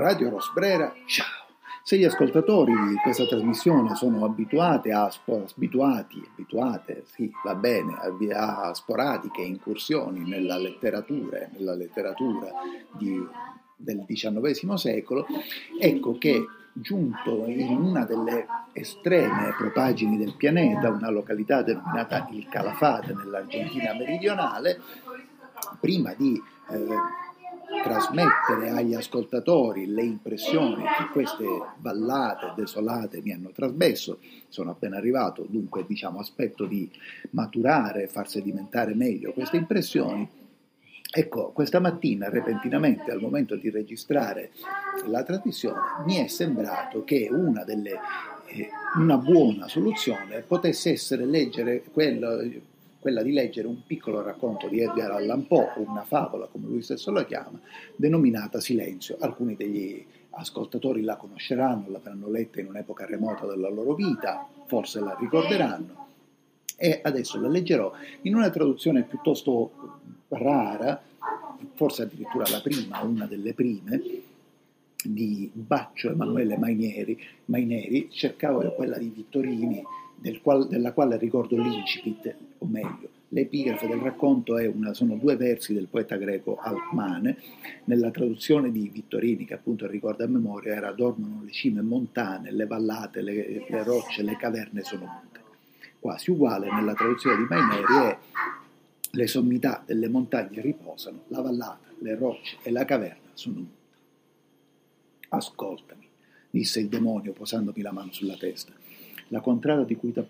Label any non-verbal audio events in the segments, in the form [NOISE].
Radio Rosbrera, ciao! Se gli ascoltatori di questa trasmissione sono abituati a, abituati, abituate, sì, va bene, a sporadiche incursioni nella letteratura, nella letteratura di, del XIX secolo, ecco che giunto in una delle estreme propagini del pianeta, una località denominata il Calafate nell'Argentina meridionale, prima di eh, trasmettere agli ascoltatori le impressioni che queste ballate desolate mi hanno trasmesso. Sono appena arrivato, dunque diciamo aspetto di maturare, far sedimentare meglio queste impressioni. Ecco, questa mattina repentinamente al momento di registrare la trasmissione mi è sembrato che una delle eh, una buona soluzione potesse essere leggere quello, quella di leggere un piccolo racconto di Edgar Allan Poe, una favola come lui stesso la chiama, denominata Silenzio. Alcuni degli ascoltatori la conosceranno, l'avranno letta in un'epoca remota della loro vita, forse la ricorderanno. E adesso la leggerò in una traduzione piuttosto rara, forse addirittura la prima, una delle prime, di Baccio Emanuele Maineri, Maineri cercavo quella di Vittorini, del qual, della quale ricordo l'incipit, o meglio, l'epigrafe del racconto una, sono due versi del poeta greco Alcmane, nella traduzione di Vittorini, che appunto ricorda a memoria, era dormono le cime montane, le vallate, le, le rocce, le caverne sono mute. Quasi uguale nella traduzione di Maineri è le sommità delle montagne riposano, la vallata, le rocce e la caverna sono mute. Ascoltami, disse il demonio posandomi la mano sulla testa. La contrada di cui ti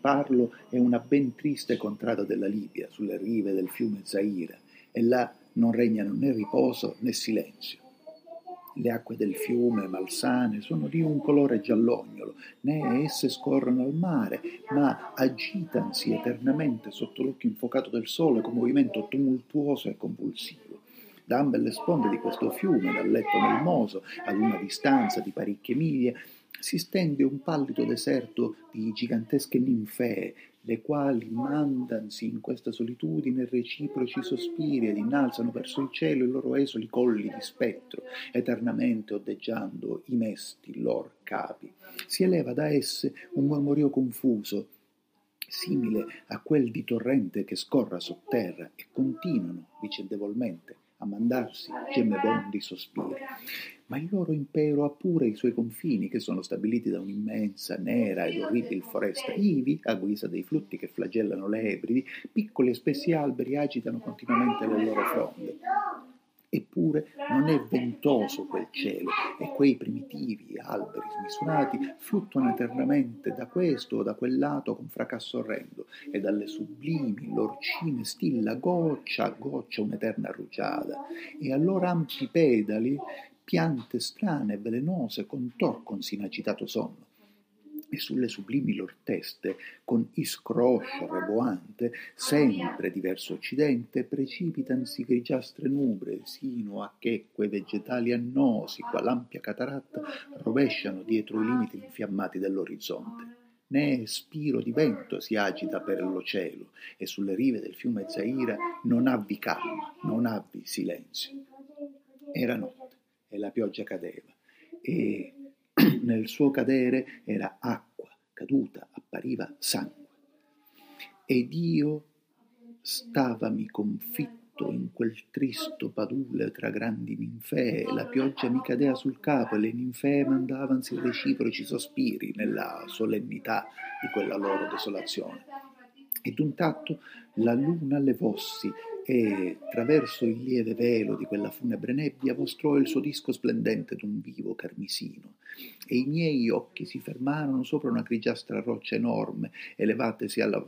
parlo è una ben triste contrada della Libia, sulle rive del fiume Zaire, e là non regnano né riposo né silenzio. Le acque del fiume, malsane, sono di un colore giallognolo, né esse scorrono al mare, ma agitansi eternamente sotto l'occhio infuocato del sole con movimento tumultuoso e convulsivo. Da ambe le sponde di questo fiume, dal letto melmoso, ad una distanza di parecchie miglia, si stende un pallido deserto di gigantesche ninfee, le quali mandansi in questa solitudine reciproci sospiri ed innalzano verso il cielo i loro esoli colli di spettro, eternamente oddeggiando i mesti lor capi. Si eleva da esse un mormorio confuso, simile a quel di torrente che scorra sotterra e continuano vicendevolmente a mandarsi gemebondi sospiri ma il loro impero ha pure i suoi confini che sono stabiliti da un'immensa, nera ed orribile foresta. Ivi, a guisa dei flutti che flagellano le Ebridi, piccoli e spessi alberi agitano continuamente le loro fronde. Eppure non è ventoso quel cielo e quei primitivi alberi smisurati fluttuano eternamente da questo o da quel lato con fracasso orrendo e dalle sublimi lorcine stilla goccia a goccia un'eterna rugiada e a loro ampi pedali piante strane e velenose contorconsi in agitato sonno e sulle sublimi lor teste, con iscroscio reboante, sempre di verso occidente, precipitansi grigiastre nubre, sino a che quei vegetali annosi, qual ampia cataratta, rovesciano dietro i limiti infiammati dell'orizzonte. Né spiro di vento si agita per lo cielo, e sulle rive del fiume Zaira non avvi calma, non avvi silenzio. Era notte e la pioggia cadeva e [CLEARS THROAT] nel suo cadere era acqua caduta, appariva sangue. Ed io stavami confitto in quel tristo padule tra grandi ninfee, la pioggia mi cadeva sul capo e le ninfee mandavansi reciproci sospiri nella solennità di quella loro desolazione. E d'un tatto la luna levossi e, attraverso il lieve velo di quella funebre nebbia, mostrò il suo disco splendente d'un vivo carmisino, e i miei occhi si fermarono sopra una grigiastra roccia enorme, elevatesi alla,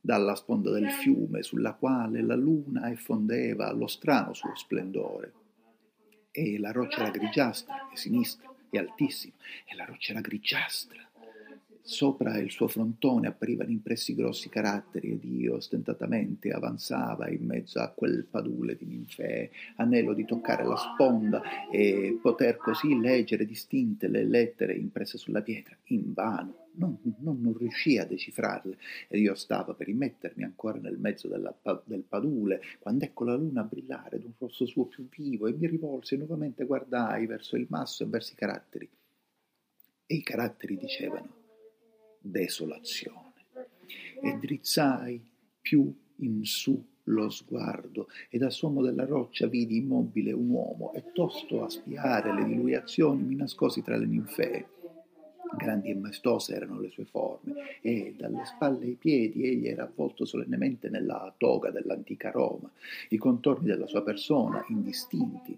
dalla sponda del fiume, sulla quale la luna effondeva lo strano suo splendore. E la roccia era grigiastra e sinistra e altissima, e la roccia era grigiastra Sopra il suo frontone apparivano impressi grossi caratteri ed io ostentatamente avanzava in mezzo a quel padule di ninfee, anello di toccare la sponda e poter così leggere distinte le lettere impresse sulla pietra. Invano, non, non, non, riuscii a decifrarle. Ed io stavo per rimettermi ancora nel mezzo della, del padule quando ecco la luna brillare d'un rosso suo più vivo e mi rivolsi nuovamente guardai verso il masso e verso i caratteri. E i caratteri dicevano desolazione. E drizzai più in su lo sguardo e dal suono della roccia vidi immobile un uomo e tosto a spiare le diluiazioni mi nascosi tra le ninfee. Grandi e maestose erano le sue forme, e dalle spalle ai piedi egli era avvolto solennemente nella toga dell'antica Roma, i contorni della sua persona indistinti,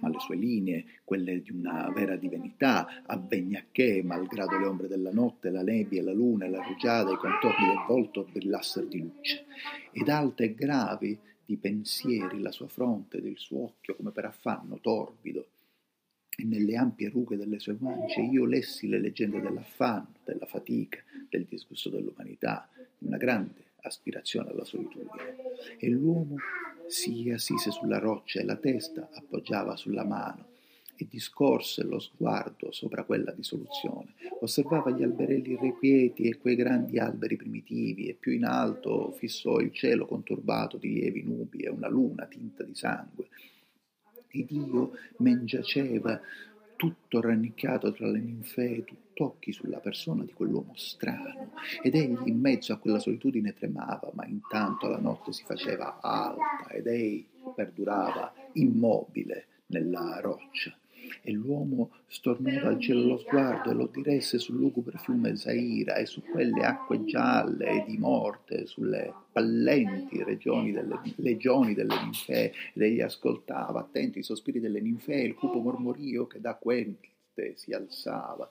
ma le sue linee, quelle di una vera divinità, avvegnacché, malgrado le ombre della notte, la nebbia, la luna la rugiada, i contorni del volto brillassero di luce, ed alte e gravi di pensieri la sua fronte ed il suo occhio come per affanno torbido, e nelle ampie rughe delle sue guance io lessi le leggende dell'affanno, della fatica, del disgusto dell'umanità, una grande aspirazione alla solitudine. E l'uomo si assise sulla roccia e la testa appoggiava sulla mano e discorse lo sguardo sopra quella dissoluzione. Osservava gli alberelli irrequieti e quei grandi alberi primitivi e più in alto fissò il cielo conturbato di lievi nubi e una luna tinta di sangue ed io men giaceva tutto rannicchiato tra le ninfee, tutt'occhi sulla persona di quell'uomo strano, ed egli in mezzo a quella solitudine tremava, ma intanto la notte si faceva alta ed egli perdurava immobile nella roccia e l'uomo stornò dal cielo lo sguardo e lo diresse sul lugubre fiume Zaira e su quelle acque gialle e di morte, sulle pallenti regioni delle, legioni delle ninfee, ed egli ascoltava attento i sospiri delle ninfee, il cupo mormorio che da queste si alzava.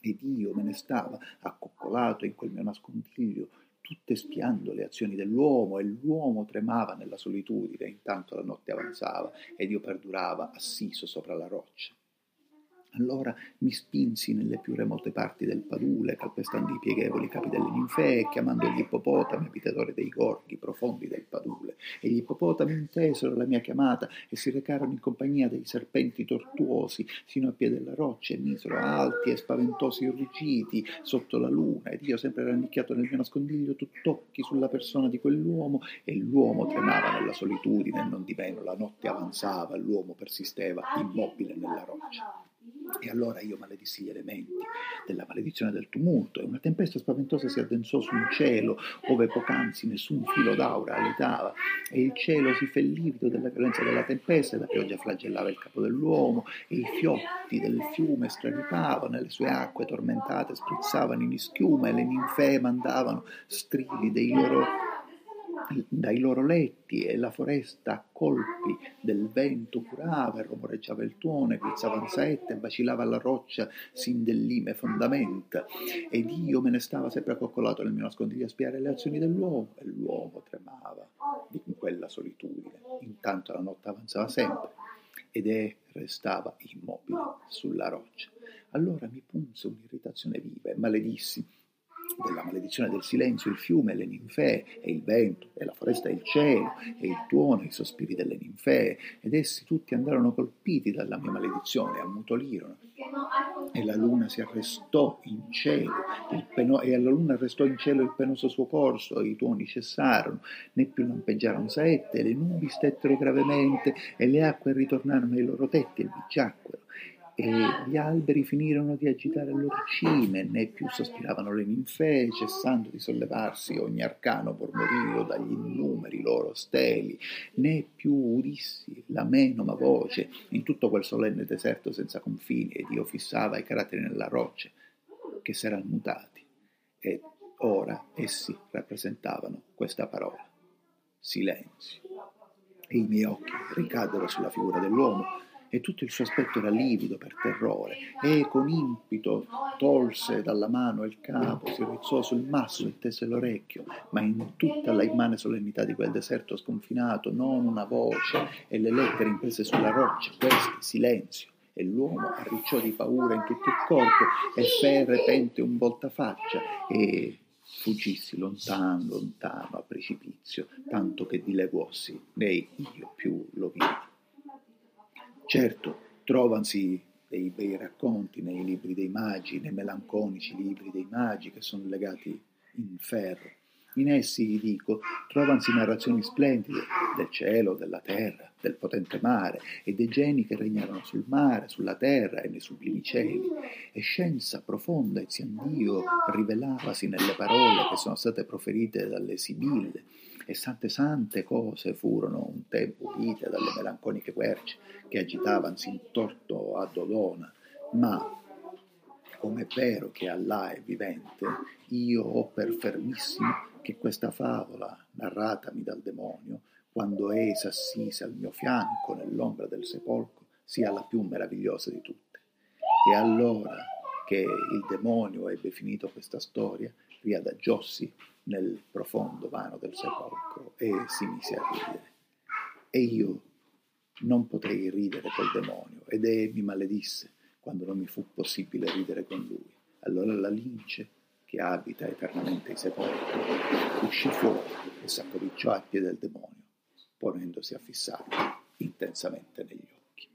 Ed io me ne stava accoccolato in quel mio nascondiglio, tutte spiando le azioni dell'uomo e l'uomo tremava nella solitudine, intanto la notte avanzava ed io perdurava assiso sopra la roccia. Allora mi spinsi nelle più remote parti del padule, calpestando i pieghevoli capi delle ninfee, chiamando gli ippopotami, abitatori dei gorghi profondi del padule. E gli ippopotami intesero la mia chiamata e si recarono in compagnia dei serpenti tortuosi sino a piede della roccia e misero alti e spaventosi ruggiti sotto la luna. Ed io, sempre rannicchiato nel mio nascondiglio, tutt'occhi sulla persona di quell'uomo, e l'uomo tremava nella solitudine, non di meno la notte avanzava, l'uomo persisteva immobile nella roccia. E allora io maledissi gli elementi della maledizione del tumulto, e una tempesta spaventosa si addensò su un cielo ove poc'anzi nessun filo d'aura alitava, e il cielo si fe livido della violenza della tempesta, e la pioggia flagellava il capo dell'uomo, e i fiotti del fiume straripavano, e le sue acque tormentate sprizzavano in schiuma, e le ninfee mandavano strili dei loro dai loro letti e la foresta a colpi del vento curava e romoreggiava il tuono, e guizzava saette e vacillava la roccia sin dell'ime fondamenta ed io me ne stava sempre accoccolato nel mio nascondiglio a spiare le azioni dell'uomo e l'uomo tremava di quella solitudine. Intanto la notte avanzava sempre ed e restava immobile sulla roccia. Allora mi punse un'irritazione viva e maledissi della maledizione del silenzio, il fiume, le ninfee, e il vento, e la foresta e il cielo, e il tuono, e i sospiri delle ninfee, ed essi tutti andarono colpiti dalla mia maledizione, ammutolirono. E la luna si arrestò in cielo, peno- e alla luna arrestò in cielo il penoso suo corso, e i tuoni cessarono, né più lampeggiarono saette, e le nubi stettero gravemente, e le acque ritornarono ai loro tetti e vi giacquero e gli alberi finirono di agitare le loro cime, né più sospiravano le ninfee, cessando di sollevarsi ogni arcano mormorio dagli innumeri loro steli, né più udissi la menoma voce in tutto quel solenne deserto senza confini, ed io fissava i caratteri nella roccia, che s'erano mutati, e ora essi rappresentavano questa parola, silenzio. E i miei occhi ricaddero sulla figura dell'uomo, e tutto il suo aspetto era livido per terrore e con impito tolse dalla mano il capo, si rizzò sul masso e tese l'orecchio, ma in tutta la immane solennità di quel deserto sconfinato non una voce e le lettere imprese sulla roccia, questi silenzio e l'uomo arricciò di paura in tutto il corpo e fe repente un voltafaccia e fuggissi lontano, lontano a precipizio, tanto che dileguossi, né io più lo vidi. Certo, trovansi dei bei racconti nei libri dei magi, nei melanconici libri dei magi che sono legati in ferro. In essi, dico, trovansi narrazioni splendide del cielo, della terra, del potente mare e dei geni che regnarono sul mare, sulla terra e nei sublimi cieli. E scienza profonda e Dio rivelavasi nelle parole che sono state proferite dalle Sibille. E sante sante cose furono un tempo udite dalle melanconiche querce che agitavansi intorno a Dodona, ma come è vero che Allah è vivente, io ho per fermissimo che questa favola, narratami dal demonio, quando è s'assise al mio fianco nell'ombra del sepolcro, sia la più meravigliosa di tutte. E allora che il demonio ebbe finito questa storia, riadagiossi nel profondo vano del sepolcro e si mise a ridere. E io non potei ridere col demonio ed e mi maledisse quando non mi fu possibile ridere con lui. Allora la lince, che abita eternamente i sepolcri, uscì fuori e s'accominciò a piedi del demonio, ponendosi a fissarlo intensamente negli occhi.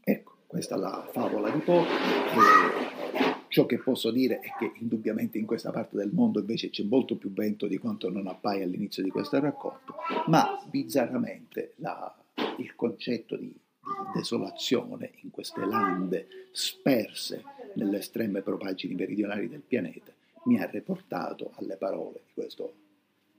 Ecco, questa è la favola di Po. Ciò che posso dire è che indubbiamente in questa parte del mondo invece c'è molto più vento di quanto non appaia all'inizio di questo racconto, ma bizzarramente la, il concetto di desolazione in queste lande sperse nelle estreme propagini meridionali del pianeta, mi ha riportato alle parole di questo,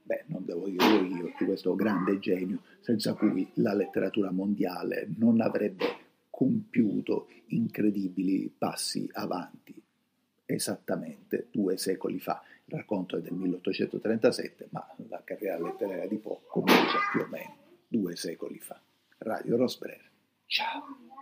beh, non devo dirlo io, di questo grande genio, senza cui la letteratura mondiale non avrebbe compiuto incredibili passi avanti esattamente due secoli fa. Il racconto è del 1837, ma la carriera letteraria di Poe comincia più o meno due secoli fa. Radio Rosbrera. Ciao.